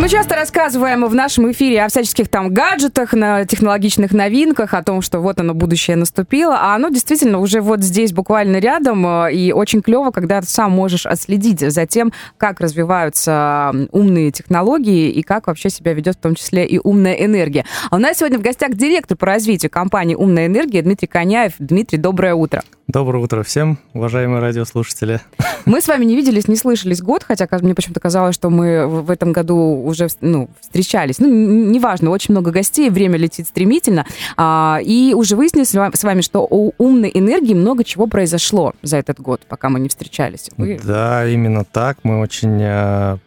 Мы часто рассказываем в нашем эфире о всяческих там гаджетах, на технологичных новинках, о том, что вот оно, будущее наступило, а оно действительно уже вот здесь буквально рядом, э, и очень клево, когда ты сам можешь отследить за тем, как развиваются умные технологии и как вообще себя ведет в том числе и умная энергия. А у нас сегодня в гостях директор по развитию компании «Умная энергия» Дмитрий Коняев. Дмитрий, доброе утро. Доброе утро всем, уважаемые радиослушатели. Мы с вами не виделись, не слышались год, хотя мне почему-то казалось, что мы в этом году уже ну, встречались. Ну, неважно, очень много гостей, время летит стремительно. А, и уже выяснили с вами, что у умной энергии много чего произошло за этот год, пока мы не встречались. Вы... Да, именно так. Мы очень э,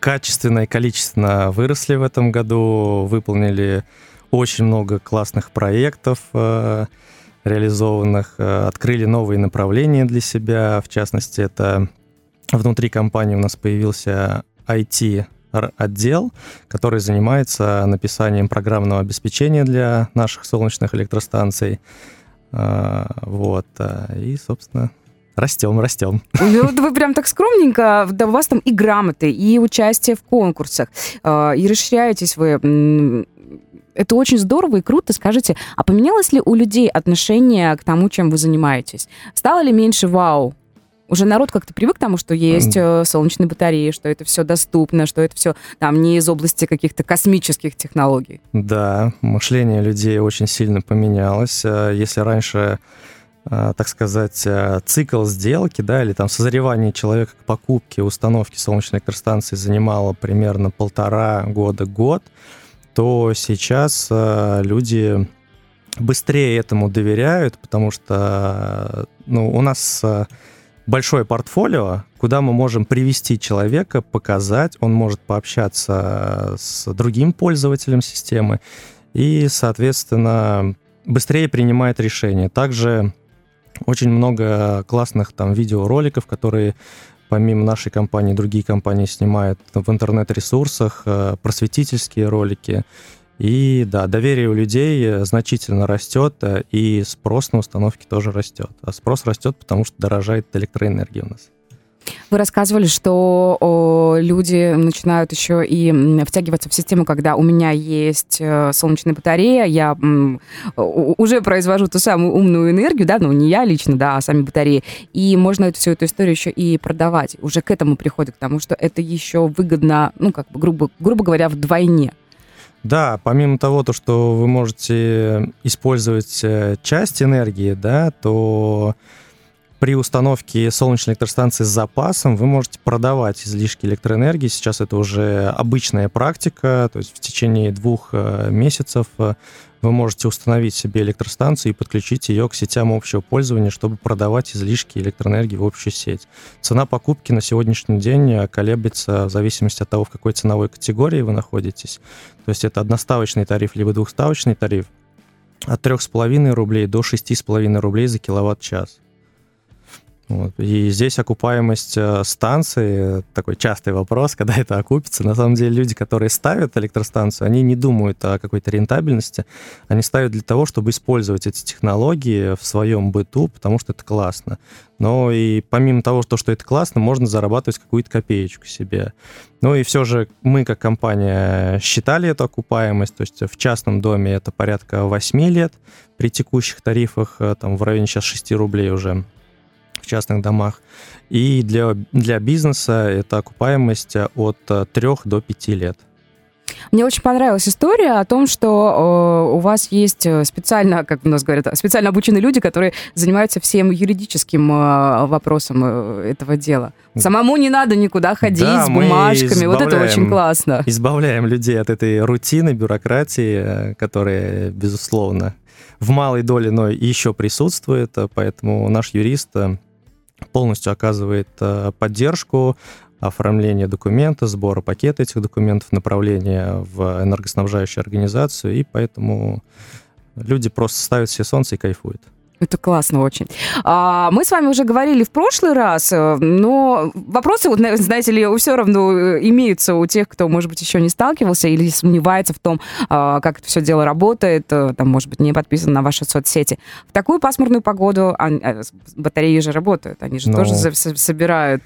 качественно и количественно выросли в этом году, выполнили очень много классных проектов. Реализованных, э, открыли новые направления для себя. В частности, это внутри компании у нас появился IT отдел, который занимается написанием программного обеспечения для наших солнечных электростанций. Э, вот. Э, и, собственно, растем, растем. Ну, вы прям так скромненько, да у вас там и грамоты, и участие в конкурсах, и расширяетесь вы это очень здорово и круто. Скажите, а поменялось ли у людей отношение к тому, чем вы занимаетесь? Стало ли меньше вау? Уже народ как-то привык к тому, что есть э, солнечные батареи, что это все доступно, что это все там не из области каких-то космических технологий. Да, мышление людей очень сильно поменялось. Э, если раньше э, так сказать, цикл сделки, да, или там созревание человека к покупке, установке солнечной электростанции занимало примерно полтора года-год, то сейчас э, люди быстрее этому доверяют, потому что ну, у нас э, большое портфолио, куда мы можем привести человека, показать, он может пообщаться с другим пользователем системы и, соответственно, быстрее принимает решение. Также очень много классных там видеороликов, которые помимо нашей компании, другие компании снимают в интернет-ресурсах э, просветительские ролики. И да, доверие у людей значительно растет, э, и спрос на установки тоже растет. А спрос растет, потому что дорожает электроэнергия у нас. Вы рассказывали, что о, люди начинают еще и втягиваться в систему, когда у меня есть э, солнечная батарея, я м, уже произвожу ту самую умную энергию, да, ну не я лично, да, а сами батареи, и можно эту, всю эту историю еще и продавать. Уже к этому приходит, потому что это еще выгодно, ну как бы грубо, грубо говоря, вдвойне. Да, помимо того, то, что вы можете использовать э, часть энергии, да, то при установке солнечной электростанции с запасом вы можете продавать излишки электроэнергии. Сейчас это уже обычная практика, то есть в течение двух э, месяцев э, вы можете установить себе электростанцию и подключить ее к сетям общего пользования, чтобы продавать излишки электроэнергии в общую сеть. Цена покупки на сегодняшний день э, колеблется в зависимости от того, в какой ценовой категории вы находитесь. То есть это одноставочный тариф либо двухставочный тариф от 3,5 рублей до 6,5 рублей за киловатт-час. Вот. И здесь окупаемость э, станции, такой частый вопрос, когда это окупится. На самом деле люди, которые ставят электростанцию, они не думают о какой-то рентабельности. Они ставят для того, чтобы использовать эти технологии в своем быту, потому что это классно. Но и помимо того, что, это классно, можно зарабатывать какую-то копеечку себе. Ну и все же мы, как компания, считали эту окупаемость. То есть в частном доме это порядка 8 лет, при текущих тарифах э, там в районе сейчас 6 рублей уже частных домах. И для, для бизнеса это окупаемость от 3 до 5 лет. Мне очень понравилась история о том, что э, у вас есть э, специально, как у нас говорят, специально обученные люди, которые занимаются всем юридическим э, вопросом э, этого дела. Самому не надо никуда ходить да, с бумажками. Вот это очень классно. Избавляем людей от этой рутины, бюрократии, которая, безусловно, в малой доле, но еще присутствует. Поэтому наш юрист полностью оказывает э, поддержку оформления документа, сбора пакета этих документов, направления в энергоснабжающую организацию, и поэтому люди просто ставят себе солнце и кайфуют. Это классно очень. А, мы с вами уже говорили в прошлый раз, э, но вопросы, вот, знаете ли, все равно э, имеются у тех, кто, может быть, еще не сталкивался или сомневается в том, а, как это все дело работает, э, там, может быть, не подписан на ваши соцсети. В такую пасмурную погоду батареи же работают, они же ну, тоже собирают.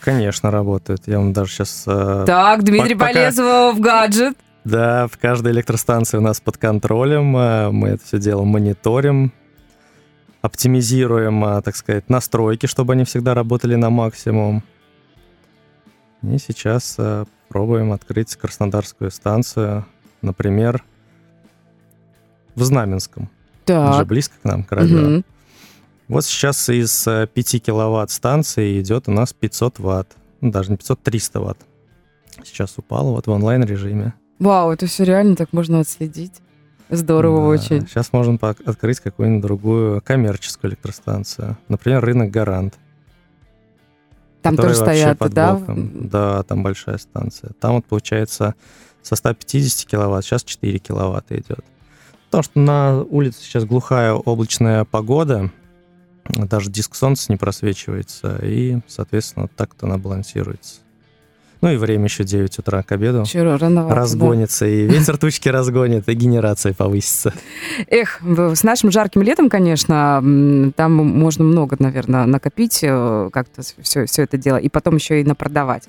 Конечно, работают. Я вам даже сейчас... Так, Дмитрий пока... Полезов в гаджет. Да, в каждой электростанции у нас под контролем. Мы это все дело мониторим, оптимизируем, а, так сказать, настройки, чтобы они всегда работали на максимум. И сейчас а, пробуем открыть Краснодарскую станцию, например, в Знаменском. Так. Уже близко к нам, к радио. Угу. Вот сейчас из 5 а, киловатт станции идет у нас 500 ватт. Ну, даже не 500, 300 ватт. Сейчас упало вот в онлайн-режиме. Вау, это все реально так можно отследить. Здорово да. очень. Сейчас можно открыть какую-нибудь другую коммерческую электростанцию. Например, рынок Гарант. Там тоже стоят, да? Да, там большая станция. Там вот получается со 150 киловатт, сейчас 4 киловатта идет. Потому что на улице сейчас глухая облачная погода, даже диск солнца не просвечивается, и, соответственно, вот так-то она балансируется. Ну и время еще 9 утра к обеду. Еще рановато, Разгонится, да. и ветер тучки разгонит, и генерация повысится. Эх, с нашим жарким летом, конечно, там можно много, наверное, накопить э, как-то все, все это дело, и потом еще и напродавать.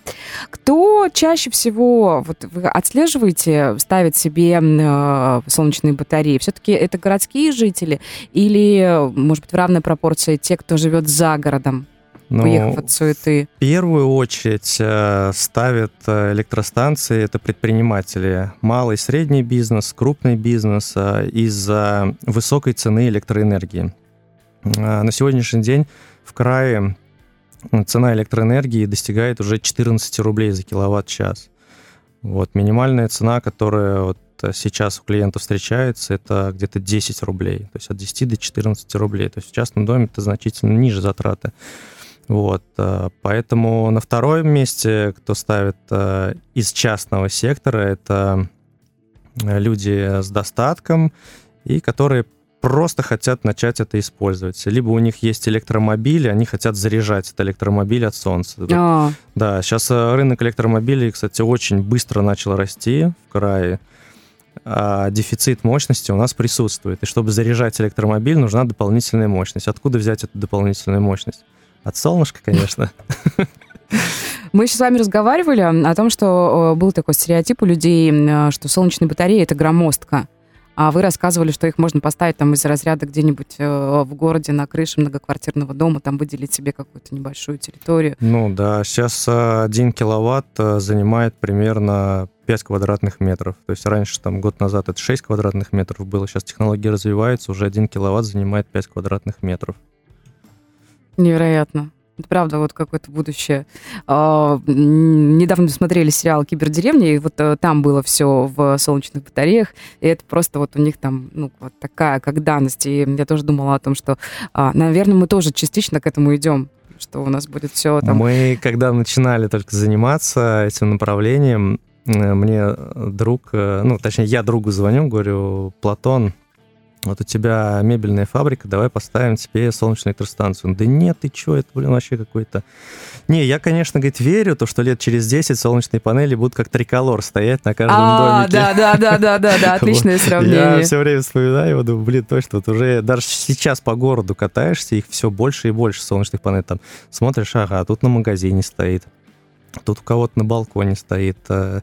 Кто чаще всего, вот вы отслеживаете, ставит себе э, солнечные батареи? Все-таки это городские жители или, может быть, в равной пропорции те, кто живет за городом? Ну, уехав от суеты? В первую очередь э, ставят э, электростанции, это предприниматели, малый, средний бизнес, крупный бизнес э, из-за высокой цены электроэнергии. На сегодняшний день в крае цена электроэнергии достигает уже 14 рублей за киловатт-час. Вот, минимальная цена, которая вот сейчас у клиентов встречается, это где-то 10 рублей, то есть от 10 до 14 рублей. То есть в частном доме это значительно ниже затраты. Вот, э, поэтому на втором месте, кто ставит э, из частного сектора, это э, люди с достатком и которые просто хотят начать это использовать. Либо у них есть электромобили, они хотят заряжать этот электромобиль от солнца. А. Да, сейчас рынок электромобилей, кстати, очень быстро начал расти в крае. А дефицит мощности у нас присутствует. И чтобы заряжать электромобиль, нужна дополнительная мощность. Откуда взять эту дополнительную мощность? От солнышка, конечно. Мы еще с вами разговаривали о том, что был такой стереотип у людей, что солнечные батареи — это громоздка. А вы рассказывали, что их можно поставить там из разряда где-нибудь э, в городе на крыше многоквартирного дома, там выделить себе какую-то небольшую территорию. Ну да, сейчас один киловатт э, занимает примерно 5 квадратных метров. То есть раньше, там, год назад это 6 квадратных метров было, сейчас технологии развиваются, уже один киловатт занимает 5 квадратных метров. Невероятно. Это правда, вот какое-то будущее. А, недавно смотрели сериал «Кибердеревня», и вот а, там было все в солнечных батареях, и это просто вот у них там, ну, вот такая как данность. И я тоже думала о том, что, а, наверное, мы тоже частично к этому идем, что у нас будет все там... Мы, когда начинали только заниматься этим направлением, э, мне друг, э, ну, точнее, я другу звоню, говорю, Платон, вот у тебя мебельная фабрика, давай поставим тебе солнечную электростанцию. Да нет, ты что, это, блин, вообще какой-то... Не, я, конечно, говорит, верю, то, что лет через 10 солнечные панели будут как триколор стоять на каждом а, домике. Да, да, да, да, да, да, отличное сравнение. Я все время вспоминаю его, думаю, блин, точно, вот уже даже сейчас по городу катаешься, их все больше и больше солнечных панелей. Там смотришь, ага, тут на магазине стоит, тут у кого-то на балконе стоит, э,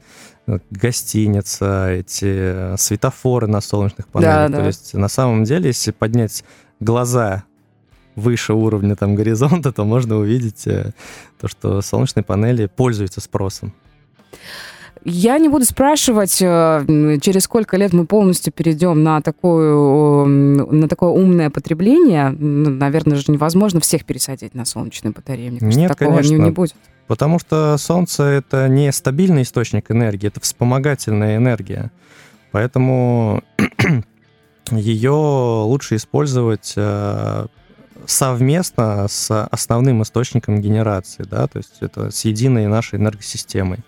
гостиница, эти светофоры на солнечных панелях. Да, да. То есть на самом деле, если поднять глаза выше уровня там горизонта, то можно увидеть э, то, что солнечные панели пользуются спросом. Я не буду спрашивать, э, через сколько лет мы полностью перейдем на такое, на такое умное потребление. Наверное же невозможно всех пересадить на солнечные батареи. Мне кажется, Нет, такого конечно. Не, не будет. Потому что Солнце — это не стабильный источник энергии, это вспомогательная энергия. Поэтому ее лучше использовать э, совместно с основным источником генерации, да, то есть это с единой нашей энергосистемой.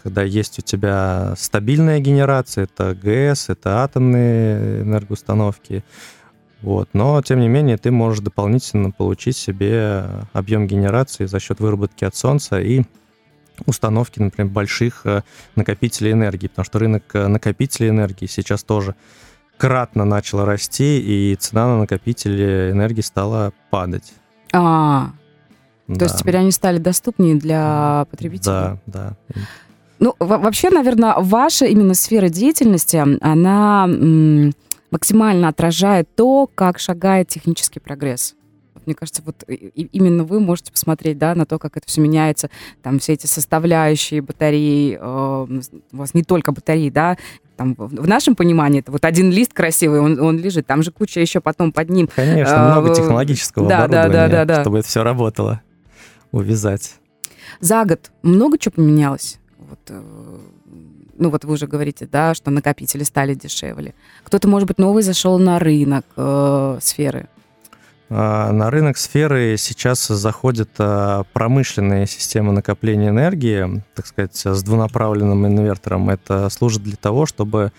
Когда есть у тебя стабильная генерация, это ГЭС, это атомные энергоустановки, Вот. Но, тем не менее, ты можешь дополнительно получить себе объем генерации за счет выработки от солнца и установки, например, больших э, накопителей энергии, потому что рынок э, накопителей энергии сейчас тоже кратно начал расти, и цена на накопители энергии стала падать. А, да. то есть теперь они стали доступнее для потребителей? Да, да. Ну, вообще, наверное, ваша именно сфера деятельности, она максимально отражает то, как шагает технический прогресс. Мне кажется, вот именно вы можете посмотреть, да, на то, как это все меняется, там все эти составляющие батареи, э, у вас не только батареи, да, там, в нашем понимании это вот один лист красивый, он, он лежит, там же куча еще потом под ним. Конечно, э, много технологического да, оборудования, да, да, да, да. чтобы это все работало, увязать. За год много чего поменялось? Вот, э, ну вот вы уже говорите, да, что накопители стали дешевле. Кто-то, может быть, новый зашел на рынок э, сферы. А, на рынок сферы сейчас заходят а, промышленные системы накопления энергии, так сказать, с двунаправленным инвертором. Это служит для того, чтобы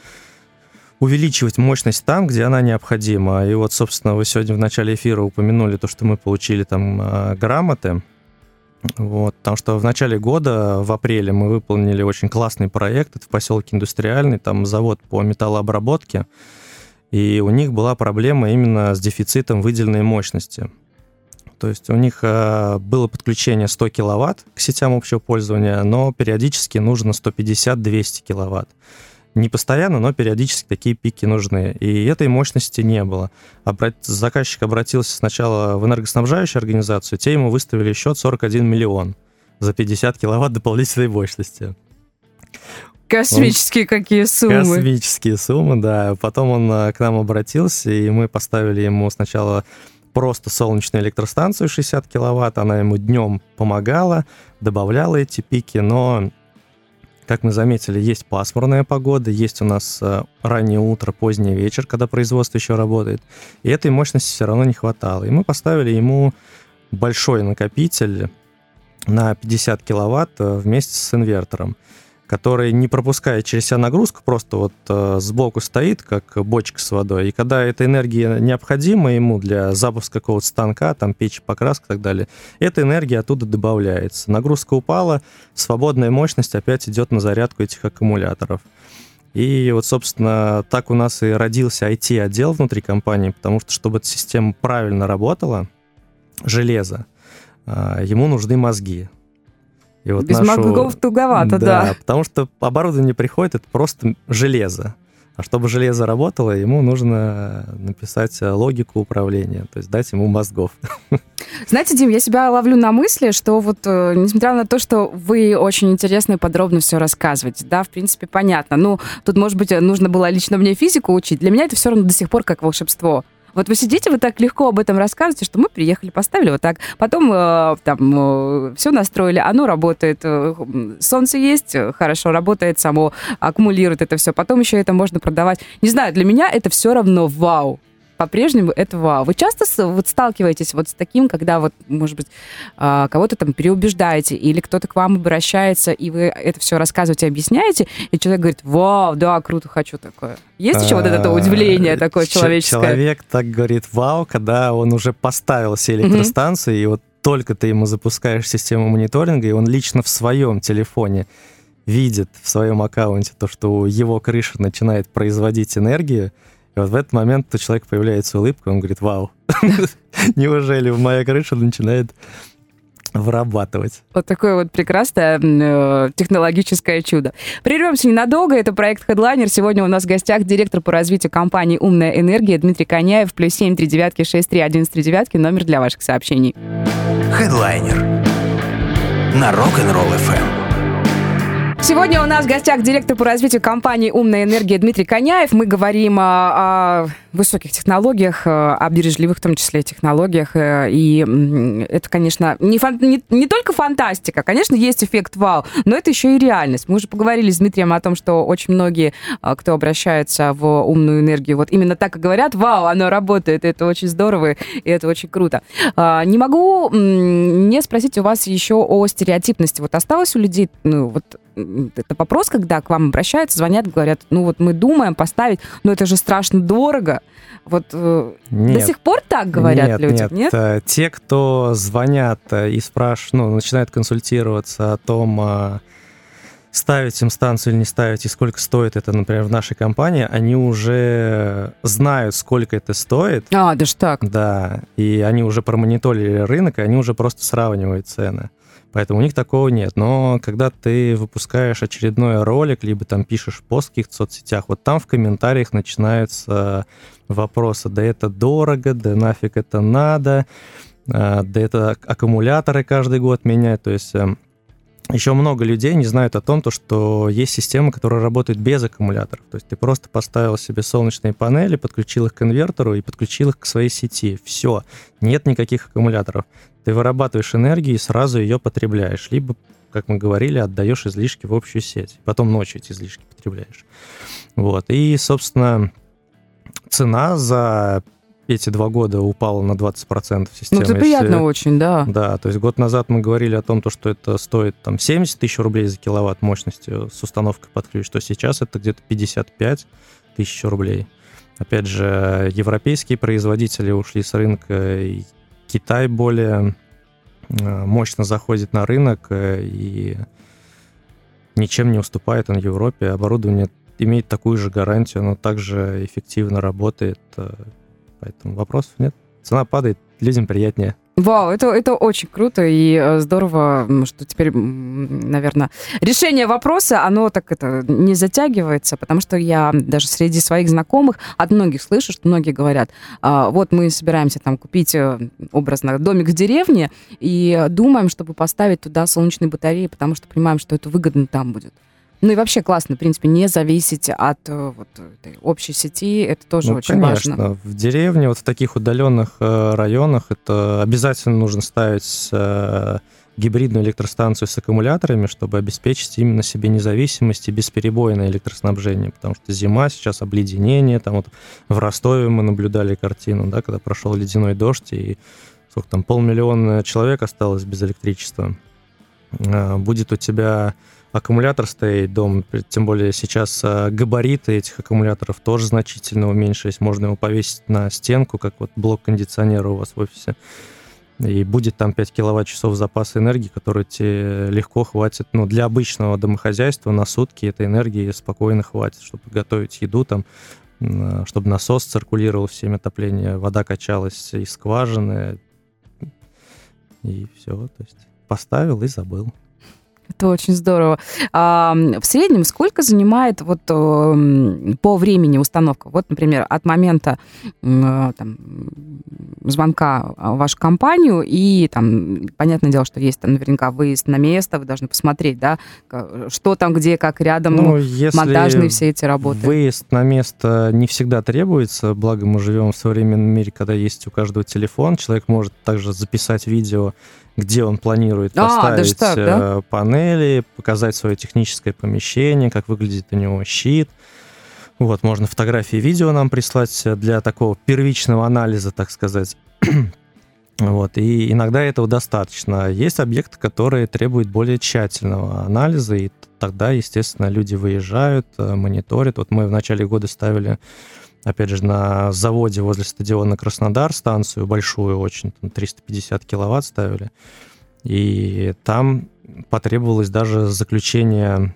увеличивать мощность там, где она необходима. И вот, собственно, вы сегодня в начале эфира упомянули то, что мы получили там а, грамоты. Вот, потому что в начале года, в апреле, мы выполнили очень классный проект. Это в поселке Индустриальный, там завод по металлообработке и у них была проблема именно с дефицитом выделенной мощности. То есть у них э, было подключение 100 киловатт к сетям общего пользования, но периодически нужно 150-200 киловатт. Не постоянно, но периодически такие пики нужны. И этой мощности не было. Обрат... Заказчик обратился сначала в энергоснабжающую организацию, те ему выставили счет 41 миллион за 50 киловатт дополнительной мощности. Космические он... какие суммы. Космические суммы, да. Потом он э, к нам обратился, и мы поставили ему сначала просто солнечную электростанцию 60 киловатт. Она ему днем помогала, добавляла эти пики, но как мы заметили, есть пасмурная погода, есть у нас э, раннее утро, поздний вечер, когда производство еще работает. И этой мощности все равно не хватало. И мы поставили ему большой накопитель на 50 киловатт э, вместе с инвертором который не пропускает через себя нагрузку, просто вот э, сбоку стоит, как бочка с водой. И когда эта энергия необходима ему для запуска какого-то станка, там печи, покраска и так далее, эта энергия оттуда добавляется. Нагрузка упала, свободная мощность опять идет на зарядку этих аккумуляторов. И вот, собственно, так у нас и родился IT-отдел внутри компании, потому что, чтобы эта система правильно работала, железо, э, ему нужны мозги. И вот Без нашу... мозгов туговато, да, да. Потому что оборудование приходит, это просто железо. А чтобы железо работало, ему нужно написать логику управления, то есть дать ему мозгов. Знаете, Дим, я себя ловлю на мысли, что вот, э, несмотря на то, что вы очень интересно и подробно все рассказываете, да, в принципе, понятно. Ну, тут, может быть, нужно было лично мне физику учить. Для меня это все равно до сих пор как волшебство. Вот вы сидите, вы так легко об этом рассказываете, что мы приехали, поставили вот так, потом э, там э, все настроили, оно работает, э, солнце есть, хорошо работает само, аккумулирует это все, потом еще это можно продавать. Не знаю, для меня это все равно вау по-прежнему это вау. Вы часто вот сталкиваетесь вот с таким, когда вот, может быть, а, кого-то там переубеждаете, или кто-то к вам обращается, и вы это все рассказываете, объясняете, и человек говорит, вау, да, круто, хочу такое. Есть еще вот это а, удивление такое человеческое? Человек так говорит, вау, когда он уже поставил все электростанции, и вот только ты ему запускаешь систему мониторинга, и он лично в своем телефоне видит в своем аккаунте то, что его крыша начинает производить энергию, и вот в этот момент у человека появляется улыбка, он говорит, вау, неужели моя крыша начинает вырабатывать. Вот такое вот прекрасное э, технологическое чудо. Прервемся ненадолго. Это проект Headliner. Сегодня у нас в гостях директор по развитию компании «Умная энергия» Дмитрий Коняев. Плюс семь три девятки шесть три один три девятки. Номер для ваших сообщений. Headliner на Rock'n'Roll FM. Сегодня у нас в гостях директор по развитию компании «Умная энергия» Дмитрий Коняев. Мы говорим о, о высоких технологиях, о бережливых в том числе технологиях. Э, и это, конечно, не, фан, не, не только фантастика. Конечно, есть эффект вау, но это еще и реальность. Мы уже поговорили с Дмитрием о том, что очень многие, э, кто обращается в умную энергию, вот именно так и говорят, вау, оно работает, это очень здорово, и это очень круто. А, не могу не спросить у вас еще о стереотипности. Вот осталось у людей, ну, вот это вопрос, когда к вам обращаются, звонят, говорят, ну вот мы думаем поставить, но это же страшно дорого. Вот э, нет, до сих пор так говорят нет, люди, нет? нет? Э, те, кто звонят э, и спрашивают, ну, начинают консультироваться о том, ставить им станцию или не ставить, и сколько стоит это, например, в нашей компании, они уже знают, сколько это стоит. А, даже так? Да, и они уже промониторили рынок, и они уже просто сравнивают цены. Поэтому у них такого нет. Но когда ты выпускаешь очередной ролик, либо там пишешь пост в каких-то соцсетях, вот там в комментариях начинаются вопросы, да это дорого, да нафиг это надо, а, да это аккумуляторы каждый год менять. То есть эм, еще много людей не знают о том, то, что есть системы, которые работают без аккумуляторов. То есть ты просто поставил себе солнечные панели, подключил их к инвертору и подключил их к своей сети. Все, нет никаких аккумуляторов. Ты вырабатываешь энергию и сразу ее потребляешь. Либо, как мы говорили, отдаешь излишки в общую сеть. Потом ночью эти излишки потребляешь. Вот. И, собственно, цена за эти два года упала на 20% система. Ну, это приятно Если... очень, да. Да, то есть год назад мы говорили о том, то, что это стоит там 70 тысяч рублей за киловатт мощности с установкой под ключ, что сейчас это где-то 55 тысяч рублей. Опять же, европейские производители ушли с рынка, и Китай более э, мощно заходит на рынок э, и ничем не уступает он Европе. Оборудование имеет такую же гарантию, оно также эффективно работает. Э, Поэтому вопросов нет. Цена падает, людям приятнее. Вау, это, это очень круто и э, здорово, что теперь, наверное, решение вопроса, оно так это не затягивается, потому что я даже среди своих знакомых от многих слышу, что многие говорят, «А, вот мы собираемся там купить э, образно домик в деревне и думаем, чтобы поставить туда солнечные батареи, потому что понимаем, что это выгодно там будет. Ну и вообще классно, в принципе, не зависеть от э, вот, этой общей сети, это тоже ну, очень конечно. важно. В деревне, вот в таких удаленных э, районах, это обязательно нужно ставить э, гибридную электростанцию с аккумуляторами, чтобы обеспечить именно себе независимость и бесперебойное электроснабжение, потому что зима, сейчас обледенение, там вот в Ростове мы наблюдали картину, да, когда прошел ледяной дождь, и сколько там, полмиллиона человек осталось без электричества. Будет у тебя аккумулятор стоит дом, тем более сейчас а, габариты этих аккумуляторов тоже значительно уменьшились, можно его повесить на стенку, как вот блок кондиционера у вас в офисе, и будет там 5 киловатт-часов запаса энергии, который тебе легко хватит, ну, для обычного домохозяйства на сутки этой энергии спокойно хватит, чтобы готовить еду там, чтобы насос циркулировал в семя отопления, вода качалась из скважины, и все, то есть поставил и забыл. Это очень здорово. А, в среднем сколько занимает вот э, по времени установка? Вот, например, от момента э, там, звонка в вашу компанию и там, понятное дело, что есть там наверняка выезд на место, вы должны посмотреть, да, что там, где, как рядом, ну, ну монтажные все эти работы. Выезд на место не всегда требуется, благо мы живем в современном мире, когда есть у каждого телефон, человек может также записать видео где он планирует а, поставить так, да? Э, панели, показать свое техническое помещение, как выглядит у него щит. Вот, можно фотографии и видео нам прислать для такого первичного анализа, так сказать. Вот, и иногда этого достаточно. Есть объекты, которые требуют более тщательного анализа, и тогда, естественно, люди выезжают, э, мониторят. Вот мы в начале года ставили опять же, на заводе возле стадиона Краснодар станцию большую очень, там 350 киловатт ставили. И там потребовалось даже заключение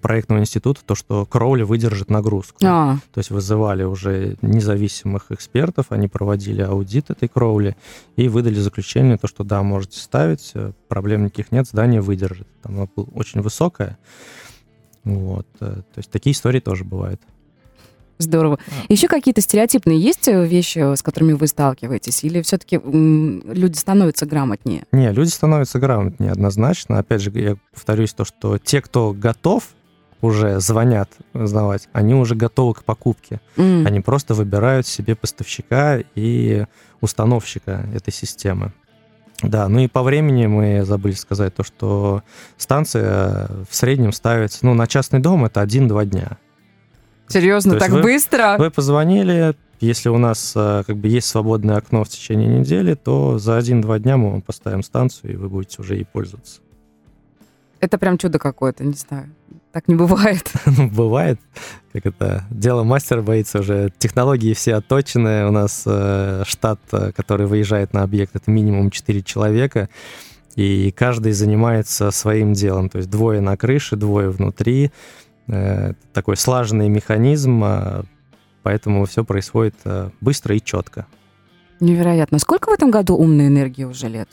проектного института, то, что кровля выдержит нагрузку. А. То есть вызывали уже независимых экспертов, они проводили аудит этой кровли и выдали заключение, то, что да, можете ставить, э, проблем никаких нет, здание выдержит. Там оно было очень высокое. Вот. Э, то есть такие истории тоже бывают. Здорово. А. Еще какие-то стереотипные есть э, вещи, с которыми вы сталкиваетесь? Или все-таки люди становятся грамотнее? Не, люди становятся грамотнее однозначно. Опять же, я повторюсь то, что те, кто готов уже звонят узнавать, они уже готовы к покупке. Mm. Они просто выбирают себе поставщика и установщика этой системы. Да, ну и по времени мы забыли сказать то, что станция в среднем ставится, ну, на частный дом это 1-2 дня. Серьезно, так вы, быстро? Вы позвонили, если у нас э, как бы есть свободное окно в течение недели, то за один-два дня мы вам поставим станцию, и вы будете уже ей пользоваться. Это прям чудо какое-то, не знаю. Так не бывает. Ну, бывает. Как это? Дело мастера боится уже. Технологии все отточены. У нас э, штат, э, который выезжает на объект, это минимум 4 человека. И каждый занимается своим делом. То есть двое на крыше, двое внутри. Э, такой слаженный механизм, э, поэтому все происходит э, быстро и четко. Невероятно. Сколько в этом году умной энергии уже лет?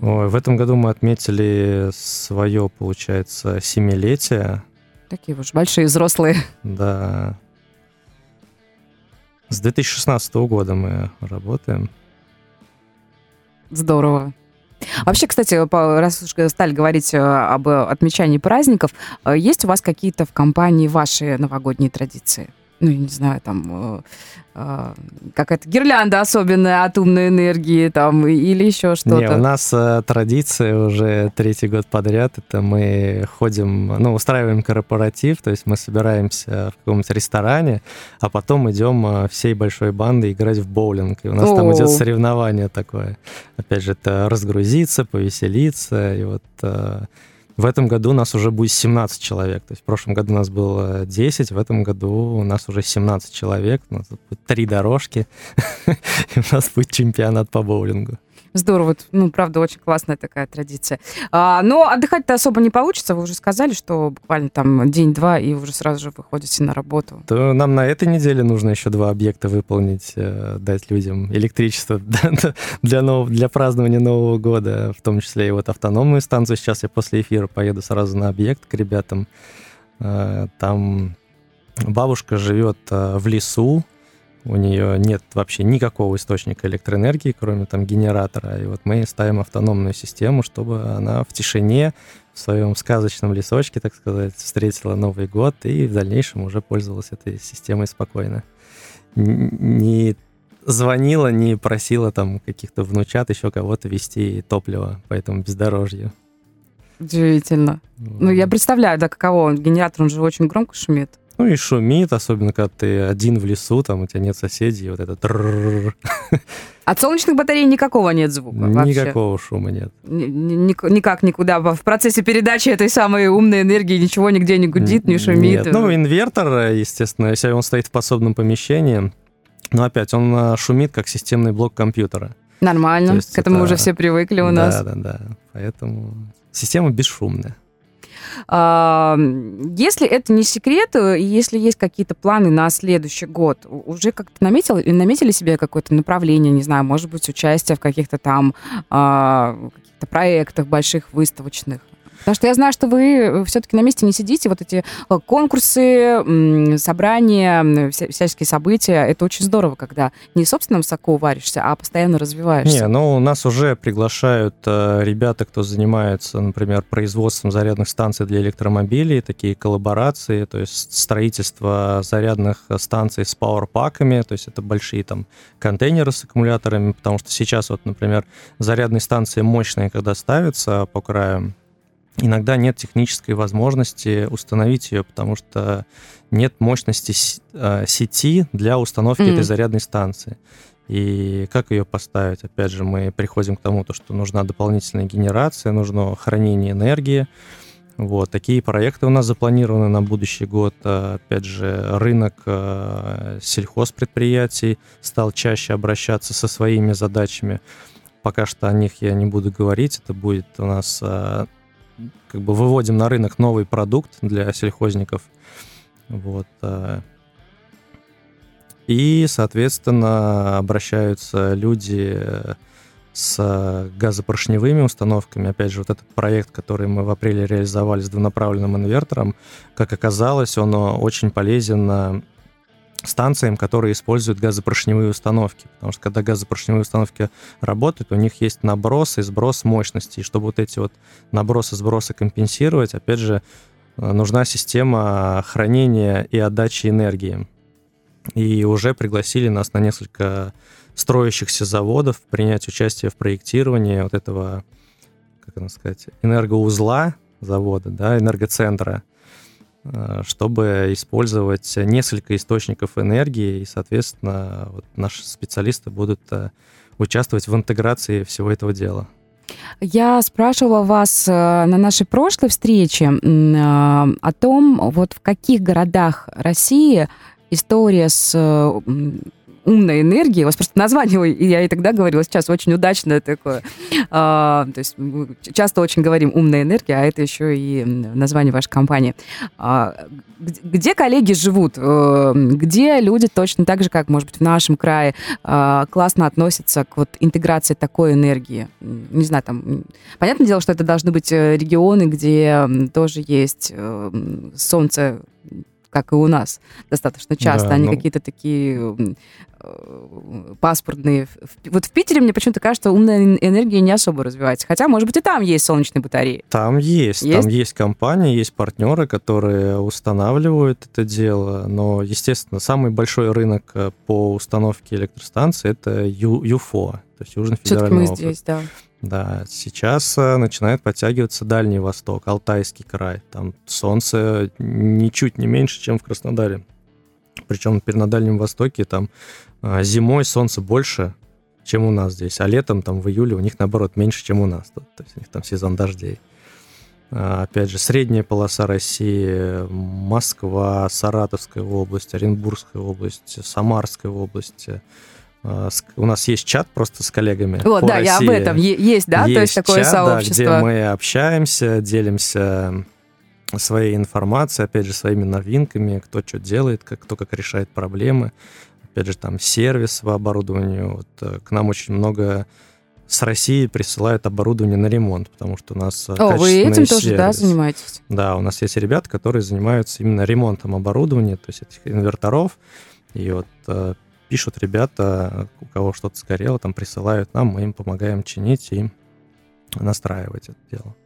Ой, в этом году мы отметили свое, получается, семилетие. Такие уж большие взрослые. Да. С 2016 года мы работаем. Здорово. Вообще, кстати, раз уж стали говорить э, об отмечании праздников, э, есть у вас какие-то в компании ваши новогодние традиции? Ну, я не знаю, там, э, э, какая-то гирлянда особенная от умной энергии, там, или еще что-то. Не, у нас э, традиция уже третий год подряд, это мы ходим, ну, устраиваем корпоратив, то есть мы собираемся в каком-то ресторане, а потом идем всей большой бандой играть в боулинг, и у нас О. там идет соревнование такое. Опять же, это разгрузиться, повеселиться, и вот... Э, в этом году у нас уже будет 17 человек. То есть в прошлом году у нас было 10, в этом году у нас уже 17 человек. У нас будет три дорожки, и у нас будет чемпионат по боулингу. Здорово, ну, правда, очень классная такая традиция. А, но отдыхать-то особо не получится, вы уже сказали, что буквально там день-два, и уже сразу же выходите на работу. То нам на этой неделе нужно еще два объекта выполнить, э, дать людям электричество для, нов... для празднования Нового года, в том числе и вот автономную станцию. Сейчас я после эфира поеду сразу на объект к ребятам. Э, там бабушка живет э, в лесу, у нее нет вообще никакого источника электроэнергии, кроме там генератора. И вот мы ставим автономную систему, чтобы она в тишине, в своем сказочном лесочке, так сказать, встретила Новый год и в дальнейшем уже пользовалась этой системой спокойно. Не звонила, не просила там каких-то внучат еще кого-то вести топливо по этому бездорожью. Удивительно. Вот. Ну, я представляю, да, каково. Генератор, он же очень громко шумит. Ну и шумит, особенно когда ты один в лесу, там у тебя нет соседей, вот этот. От солнечных батарей никакого нет звука вообще? Никакого шума нет. никак никуда. В процессе передачи этой самой умной энергии ничего нигде не гудит, не шумит? Нет. Ну, инвертор, естественно, если он стоит в подсобном помещении, но опять он а, шумит, как системный блок компьютера. Нормально, к этому это... уже все привыкли у нас. Да, да, да. Поэтому система бесшумная. Если это не секрет, э, если есть какие-то планы на следующий год, уже как-то наметил, наметили себе какое-то направление, не знаю, может быть, участие в каких-то там а, каких-то проектах больших выставочных? Потому что я знаю, что вы э, все-таки на месте не сидите. Вот эти э, конкурсы, собрания, всяческие события, это очень здорово, когда не собственном соку варишься, а постоянно развиваешься. Не, ну нас уже приглашают э, ребята, кто занимается, например, производством зарядных станций для электромобилей, такие коллаборации, то есть строительство зарядных станций с пауэрпаками, то есть это большие там контейнеры с аккумуляторами, потому что сейчас вот, например, зарядные станции мощные, когда ставятся по краю, иногда нет технической возможности установить ее, потому что нет мощности а, сети для установки mm. этой зарядной станции. И как ее поставить? Опять же, мы приходим к тому, что нужна дополнительная генерация, нужно хранение энергии. Вот, такие проекты у нас запланированы на будущий год. А, опять же, рынок а, сельхозпредприятий стал чаще обращаться со своими задачами. Пока что о них я не буду говорить. Это будет у нас как бы выводим на рынок новый продукт для сельхозников. Вот. Э, и, соответственно, обращаются люди с газопоршневыми установками. Опять же, вот этот проект, который мы в апреле реализовали с двунаправленным инвертором, как оказалось, он очень полезен станциям, которые используют газопоршневые установки. Потому что когда газопоршневые установки работают, у них есть наброс и сброс мощности. И чтобы вот эти вот набросы и сбросы компенсировать, опять же, э, нужна система хранения и отдачи энергии. И уже пригласили нас на несколько строящихся заводов принять участие в проектировании вот этого, как это сказать, энергоузла завода, да, энергоцентра, чтобы использовать несколько источников энергии, и, соответственно, вот наши специалисты будут э, участвовать в интеграции всего этого дела. Я спрашивала вас э, на нашей прошлой встрече э, о том, вот в каких городах России история с э, умной энергии. У вас просто название, я и тогда говорила, сейчас очень удачное такое. А, то есть мы часто очень говорим умная энергия, а это еще и название вашей компании. А, где коллеги живут? Э, где люди точно так же, как, может быть, в нашем крае, а, классно относятся к вот интеграции такой энергии? Не знаю, там... Понятное дело, что это должны быть э, регионы, где тоже есть э, солнце как и у нас, достаточно часто. Да, Они ну... какие-то такие паспортные. Вот в Питере мне почему-то кажется, умная энергия не особо развивается. Хотя, может быть, и там есть солнечные батареи. Там есть. есть? Там есть компании, есть партнеры, которые устанавливают это дело. Но, естественно, самый большой рынок э, по установке электростанций это ЮФО, то есть Южный федеральный Все-таки мы здесь, да. Да, сейчас э, начинает подтягиваться Дальний Восток, Алтайский край. Там солнце ничуть не меньше, чем в Краснодаре. Причем на Дальнем Востоке там э, зимой солнце больше, чем у нас здесь, а летом там в июле у них наоборот меньше, чем у нас. То есть у них там сезон дождей. А, опять же, средняя полоса России, Москва, Саратовская область, Оренбургская область, Самарская область, а, у нас есть чат просто с коллегами. Вот, да, России. я об этом. Есть, да, есть то есть такое чат, сообщество. Да, где мы общаемся, делимся своей информацией, опять же, своими новинками, кто что делает, как, кто как решает проблемы. Опять же, там сервис по оборудованию. Вот, э, к нам очень много с России присылают оборудование на ремонт, потому что у нас О, вы этим сервис. тоже, да, занимаетесь? Да, у нас есть ребята, которые занимаются именно ремонтом оборудования, то есть этих инверторов. И вот э, пишут ребята, у кого что-то сгорело, там присылают нам, мы им помогаем чинить и настраивать это дело.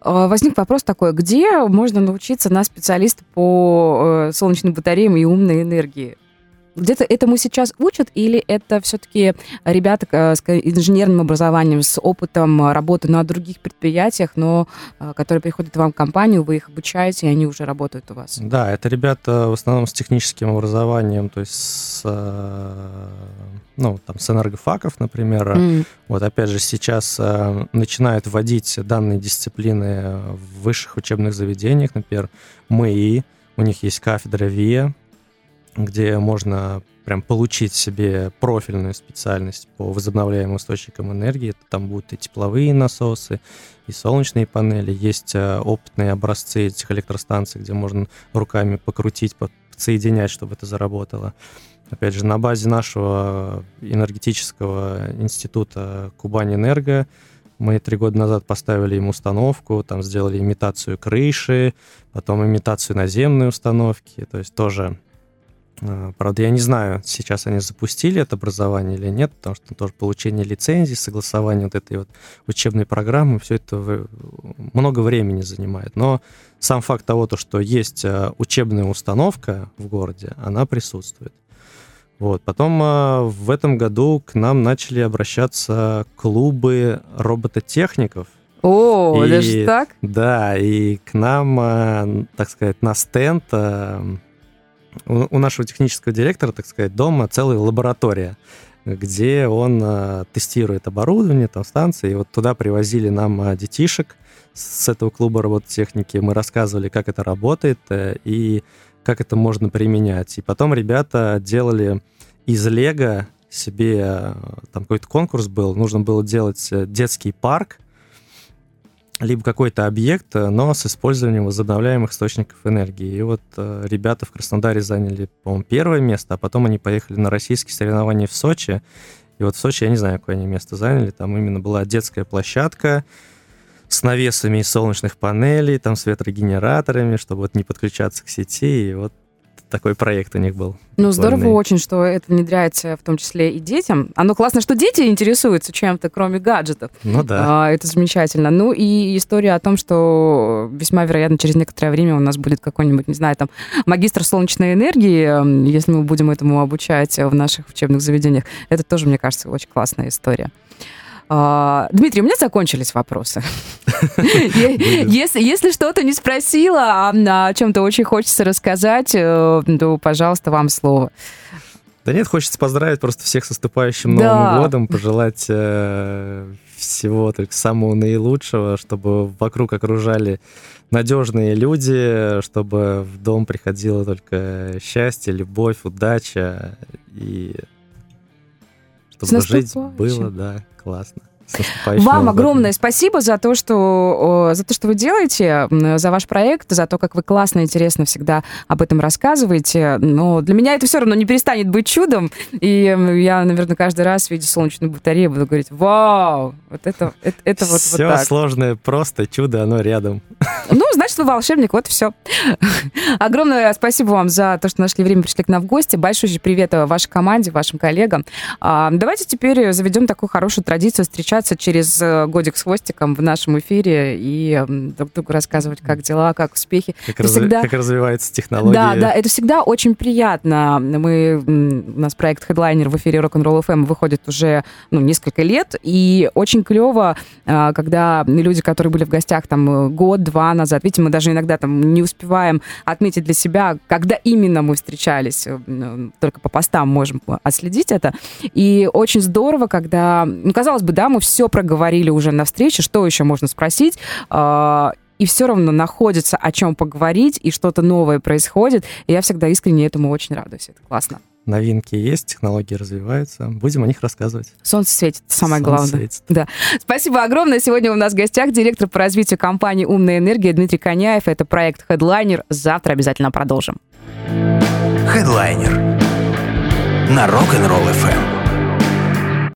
А, возник вопрос такой, где можно научиться на специалиста по э, солнечным батареям и умной энергии? Где-то этому сейчас учат, или это все-таки ребята э, с инженерным образованием, с опытом работы на других предприятиях, но э, которые приходят в вам в компанию, вы их обучаете, и они уже работают у вас? Да, это ребята в основном с техническим образованием, то есть с, э, ну, там, с энергофаков, например. Mm. Вот опять же сейчас начинают вводить данные дисциплины в высших учебных заведениях, например, МИИ, у них есть кафедра ВИА, где можно прям получить себе профильную специальность по возобновляемым источникам энергии. Там будут и тепловые насосы, и солнечные панели. Есть э, опытные образцы этих электростанций, где можно руками покрутить, подсоединять, чтобы это заработало. Опять же, на базе нашего энергетического института Кубань Энерго мы три года назад поставили им установку, там сделали имитацию крыши, потом имитацию наземной установки, то есть тоже правда, я не знаю, сейчас они запустили это образование или нет, потому что тоже получение лицензии, согласование вот этой вот учебной программы, все это много времени занимает. Но сам факт того, то, что есть а, учебная установка в городе, она присутствует. Вот. Потом а, в этом году к нам начали обращаться клубы робототехников. О, и, даже так? Да, и к нам, так сказать, на стенд у, нашего технического директора, так сказать, дома целая лаборатория, где он э, тестирует оборудование, там станции, и вот туда привозили нам э, детишек с этого клуба робототехники, мы рассказывали, как это работает э, и как это можно применять. И потом ребята делали из Лего себе, там какой-то конкурс был, нужно было делать детский парк, либо какой-то объект, э, но с использованием возобновляемых источников энергии. И вот э, ребята в Краснодаре заняли, по-моему, первое место, а потом они поехали на российские соревнования в Сочи. И вот в Сочи, я не знаю, какое они место заняли, там именно была детская площадка с навесами из солнечных панелей, там с ветрогенераторами, чтобы вот не подключаться к сети. И вот такой проект у них был. Ну, здорово очень, что это внедряется в том числе и детям. Оно классно, что дети интересуются чем-то, кроме гаджетов. Ну да. А, это замечательно. Ну и история о том, что весьма вероятно через некоторое время у нас будет какой-нибудь, не знаю, там, магистр солнечной энергии, если мы будем этому обучать в наших учебных заведениях. Это тоже, мне кажется, очень классная история. А, Дмитрий, у меня закончились вопросы. Если, что-то не спросила, а о чем-то очень хочется рассказать, э, то, пожалуйста, вам слово. Да нет, хочется поздравить просто всех с наступающим да. Новым годом, пожелать э, всего только самого наилучшего, чтобы вокруг окружали надежные люди, чтобы в дом приходило только счастье, любовь, удача и чтобы жить было, да, классно. Вам огромное спасибо за то, что, за то, что вы делаете, за ваш проект, за то, как вы классно, интересно всегда об этом рассказываете. Но для меня это все равно не перестанет быть чудом. И я, наверное, каждый раз, видя солнечную батарею, буду говорить, вау, вот это, это, это вот, все вот так. сложное просто, чудо, оно рядом. Ну, значит, вы волшебник, вот и все. Огромное спасибо вам за то, что нашли время, пришли к нам в гости. Большой привет вашей команде, вашим коллегам. А, давайте теперь заведем такую хорошую традицию встречаться встречаться через э, годик с хвостиком в нашем эфире и друг другу рассказывать, как дела, как успехи. Как, раз... всегда... как развивается технология. Да, да, это всегда очень приятно. Мы, у нас проект Headliner в эфире Rock'n'Roll FM выходит уже ну, несколько лет, и очень клево, а, когда люди, которые были в гостях там год-два назад, видите, мы даже иногда там не успеваем отметить для себя, когда именно мы встречались, э, только по постам можем отследить это. И очень здорово, когда, ну, казалось бы, да, мы все проговорили уже на встрече, что еще можно спросить, а, и все равно находится о чем поговорить, и что-то новое происходит. И я всегда искренне этому очень радуюсь. Это классно. Новинки есть, технологии развиваются. Будем о них рассказывать. Солнце светит, самое Солнце главное. Светит. Да. Спасибо огромное. Сегодня у нас в гостях директор по развитию компании «Умная энергия» Дмитрий Коняев. Это проект Headliner. Завтра обязательно продолжим. Headliner на Rock'n'Roll FM.